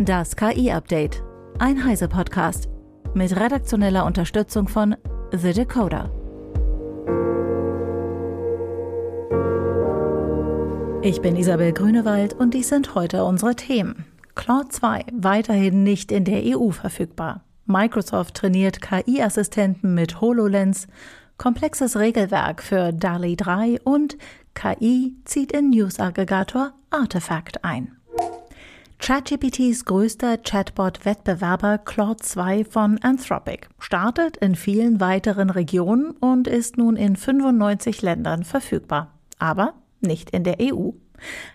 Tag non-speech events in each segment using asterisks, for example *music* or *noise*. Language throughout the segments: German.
Das KI-Update. Ein Heise-Podcast. Mit redaktioneller Unterstützung von The Decoder. Ich bin Isabel Grünewald und dies sind heute unsere Themen. Claude 2 weiterhin nicht in der EU verfügbar. Microsoft trainiert KI-Assistenten mit HoloLens, komplexes Regelwerk für DALI 3 und KI zieht in News-Aggregator Artifact ein. ChatGPTs größter Chatbot-Wettbewerber Claude 2 von Anthropic startet in vielen weiteren Regionen und ist nun in 95 Ländern verfügbar. Aber nicht in der EU.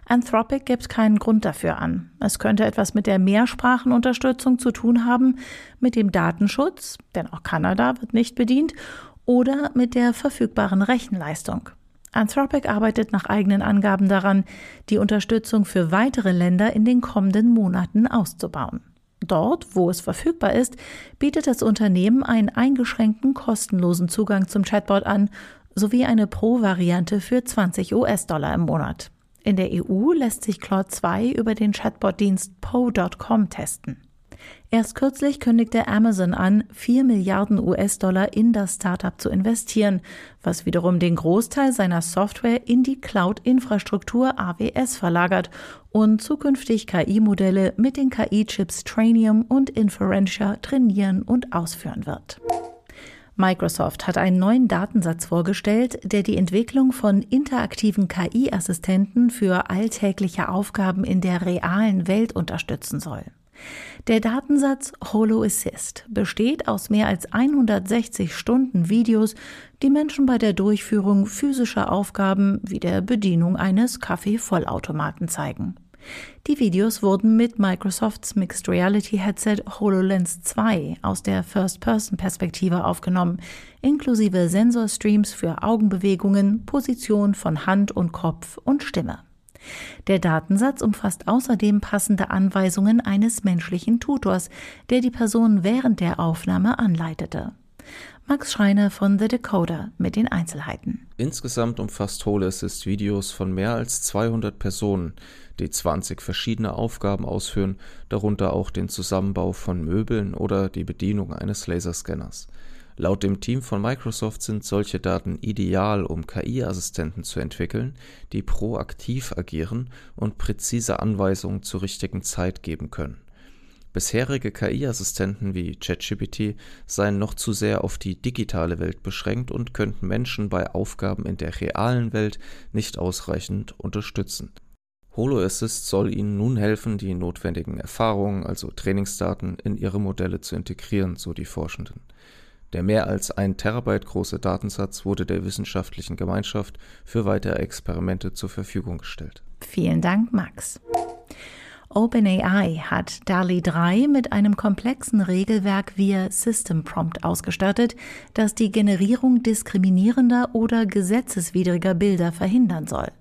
Anthropic gibt keinen Grund dafür an. Es könnte etwas mit der Mehrsprachenunterstützung zu tun haben, mit dem Datenschutz, denn auch Kanada wird nicht bedient, oder mit der verfügbaren Rechenleistung. Anthropic arbeitet nach eigenen Angaben daran, die Unterstützung für weitere Länder in den kommenden Monaten auszubauen. Dort, wo es verfügbar ist, bietet das Unternehmen einen eingeschränkten kostenlosen Zugang zum Chatbot an, sowie eine Pro-Variante für 20 US-Dollar im Monat. In der EU lässt sich Claude 2 über den Chatbot-Dienst Po.com testen. Erst kürzlich kündigte Amazon an, 4 Milliarden US-Dollar in das Startup zu investieren, was wiederum den Großteil seiner Software in die Cloud-Infrastruktur AWS verlagert und zukünftig KI-Modelle mit den KI-Chips Trainium und Inferentia trainieren und ausführen wird. Microsoft hat einen neuen Datensatz vorgestellt, der die Entwicklung von interaktiven KI-Assistenten für alltägliche Aufgaben in der realen Welt unterstützen soll. Der Datensatz HoloAssist besteht aus mehr als 160 Stunden Videos, die Menschen bei der Durchführung physischer Aufgaben wie der Bedienung eines Kaffeevollautomaten zeigen. Die Videos wurden mit Microsofts Mixed Reality Headset HoloLens 2 aus der First-Person-Perspektive aufgenommen, inklusive Sensorstreams für Augenbewegungen, Position von Hand und Kopf und Stimme. Der Datensatz umfasst außerdem passende Anweisungen eines menschlichen Tutors, der die Person während der Aufnahme anleitete. Max Schreiner von The Decoder mit den Einzelheiten. Insgesamt umfasst HoloAssist Videos von mehr als 200 Personen, die 20 verschiedene Aufgaben ausführen, darunter auch den Zusammenbau von Möbeln oder die Bedienung eines Laserscanners. Laut dem Team von Microsoft sind solche Daten ideal, um KI-Assistenten zu entwickeln, die proaktiv agieren und präzise Anweisungen zur richtigen Zeit geben können. Bisherige KI-Assistenten wie ChatGPT seien noch zu sehr auf die digitale Welt beschränkt und könnten Menschen bei Aufgaben in der realen Welt nicht ausreichend unterstützen. HoloAssist soll ihnen nun helfen, die notwendigen Erfahrungen, also Trainingsdaten, in ihre Modelle zu integrieren, so die Forschenden. Der mehr als ein Terabyte große Datensatz wurde der wissenschaftlichen Gemeinschaft für weitere Experimente zur Verfügung gestellt. Vielen Dank, Max. OpenAI hat DALI 3 mit einem komplexen Regelwerk via System Prompt ausgestattet, das die Generierung diskriminierender oder gesetzeswidriger Bilder verhindern soll.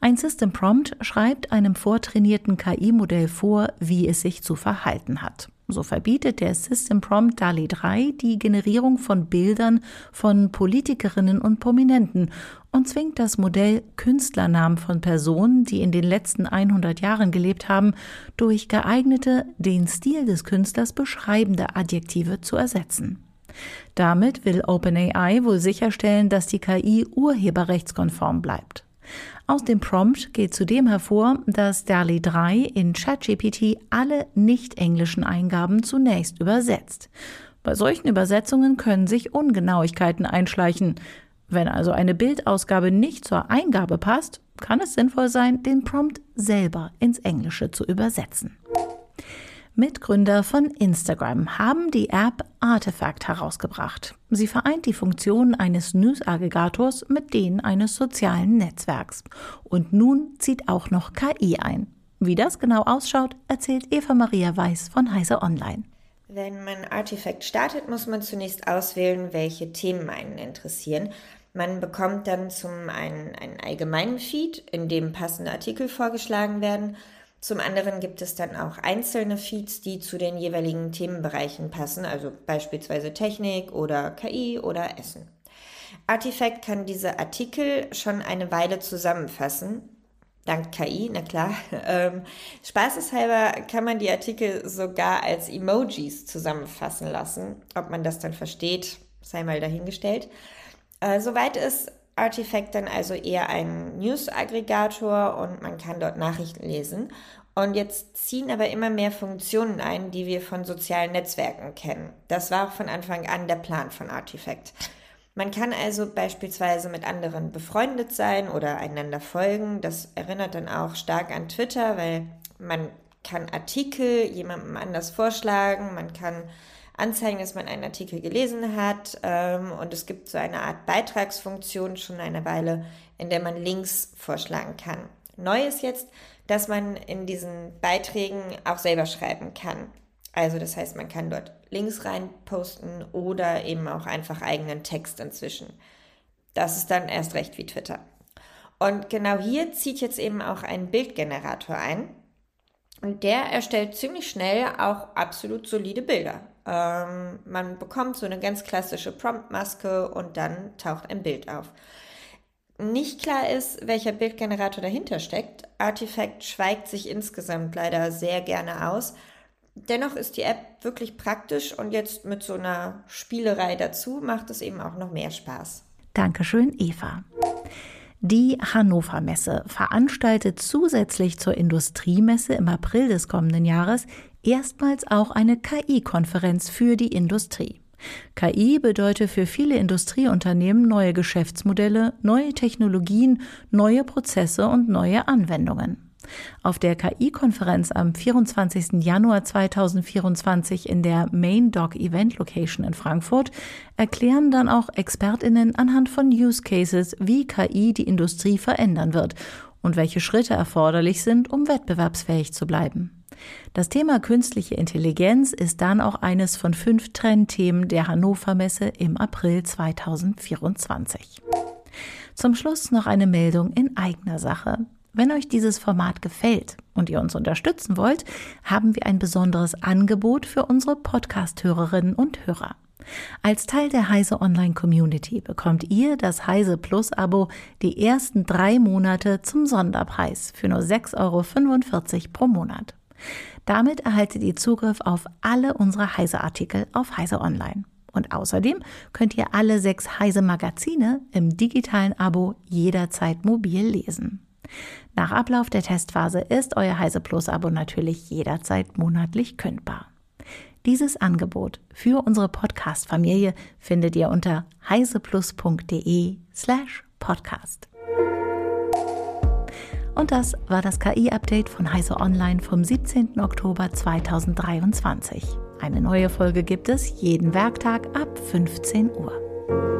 Ein System Prompt schreibt einem vortrainierten KI-Modell vor, wie es sich zu verhalten hat. So verbietet der System Prompt DALI 3 die Generierung von Bildern von Politikerinnen und Prominenten und zwingt das Modell, Künstlernamen von Personen, die in den letzten 100 Jahren gelebt haben, durch geeignete, den Stil des Künstlers beschreibende Adjektive zu ersetzen. Damit will OpenAI wohl sicherstellen, dass die KI urheberrechtskonform bleibt. Aus dem Prompt geht zudem hervor, dass DALI 3 in ChatGPT alle nicht englischen Eingaben zunächst übersetzt. Bei solchen Übersetzungen können sich Ungenauigkeiten einschleichen. Wenn also eine Bildausgabe nicht zur Eingabe passt, kann es sinnvoll sein, den Prompt selber ins Englische zu übersetzen. Mitgründer von Instagram haben die App Artifact herausgebracht. Sie vereint die Funktionen eines News-Aggregators mit denen eines sozialen Netzwerks. Und nun zieht auch noch KI ein. Wie das genau ausschaut, erzählt Eva Maria Weiß von Heise Online. Wenn man Artifact startet, muss man zunächst auswählen, welche Themen einen interessieren. Man bekommt dann zum einen einen allgemeinen Feed, in dem passende Artikel vorgeschlagen werden zum anderen gibt es dann auch einzelne Feeds, die zu den jeweiligen Themenbereichen passen, also beispielsweise Technik oder KI oder Essen. Artifact kann diese Artikel schon eine Weile zusammenfassen. dank KI, na klar. *laughs* Ähm, spaßeshalber kann man die Artikel sogar als Emojis zusammenfassen lassen. Ob man das dann versteht, sei mal dahingestellt. Äh, soweit ist Artifact dann also eher ein News-Aggregator und man kann dort Nachrichten lesen. Und jetzt ziehen aber immer mehr Funktionen ein, die wir von sozialen Netzwerken kennen. Das war auch von Anfang an der Plan von Artifact. Man kann also beispielsweise mit anderen befreundet sein oder einander folgen. Das erinnert dann auch stark an Twitter, weil man kann Artikel jemandem anders vorschlagen, man kann anzeigen, dass man einen Artikel gelesen hat ähm, und es gibt so eine Art Beitragsfunktion schon eine Weile, in der man Links vorschlagen kann. Neu ist jetzt, dass man in diesen Beiträgen auch selber schreiben kann. Also das heißt, man kann dort Links rein posten oder eben auch einfach eigenen Text inzwischen. Das ist dann erst recht wie Twitter. Und genau hier zieht jetzt eben auch ein Bildgenerator ein. Und der erstellt ziemlich schnell auch absolut solide Bilder. Ähm, man bekommt so eine ganz klassische Promptmaske und dann taucht ein Bild auf nicht klar ist, welcher Bildgenerator dahinter steckt. Artifact schweigt sich insgesamt leider sehr gerne aus. Dennoch ist die App wirklich praktisch und jetzt mit so einer Spielerei dazu macht es eben auch noch mehr Spaß. Dankeschön, Eva. Die Hannover Messe veranstaltet zusätzlich zur Industriemesse im April des kommenden Jahres erstmals auch eine KI-Konferenz für die Industrie. KI bedeutet für viele Industrieunternehmen neue Geschäftsmodelle, neue Technologien, neue Prozesse und neue Anwendungen. Auf der KI-Konferenz am 24. Januar 2024 in der Main Dock Event Location in Frankfurt erklären dann auch Expertinnen anhand von Use Cases, wie KI die Industrie verändern wird und welche Schritte erforderlich sind, um wettbewerbsfähig zu bleiben. Das Thema künstliche Intelligenz ist dann auch eines von fünf Trendthemen der Hannover Messe im April 2024. Zum Schluss noch eine Meldung in eigener Sache. Wenn euch dieses Format gefällt und ihr uns unterstützen wollt, haben wir ein besonderes Angebot für unsere Podcast-Hörerinnen und Hörer. Als Teil der Heise Online Community bekommt ihr das Heise Plus Abo die ersten drei Monate zum Sonderpreis für nur 6,45 Euro pro Monat. Damit erhaltet ihr Zugriff auf alle unsere Heise-Artikel auf Heise Online. Und außerdem könnt ihr alle sechs Heise Magazine im digitalen Abo jederzeit mobil lesen. Nach Ablauf der Testphase ist euer Heise Plus Abo natürlich jederzeit monatlich kündbar. Dieses Angebot für unsere Podcast-Familie findet ihr unter heiseplus.de slash podcast. Und das war das KI-Update von Heise Online vom 17. Oktober 2023. Eine neue Folge gibt es jeden Werktag ab 15 Uhr.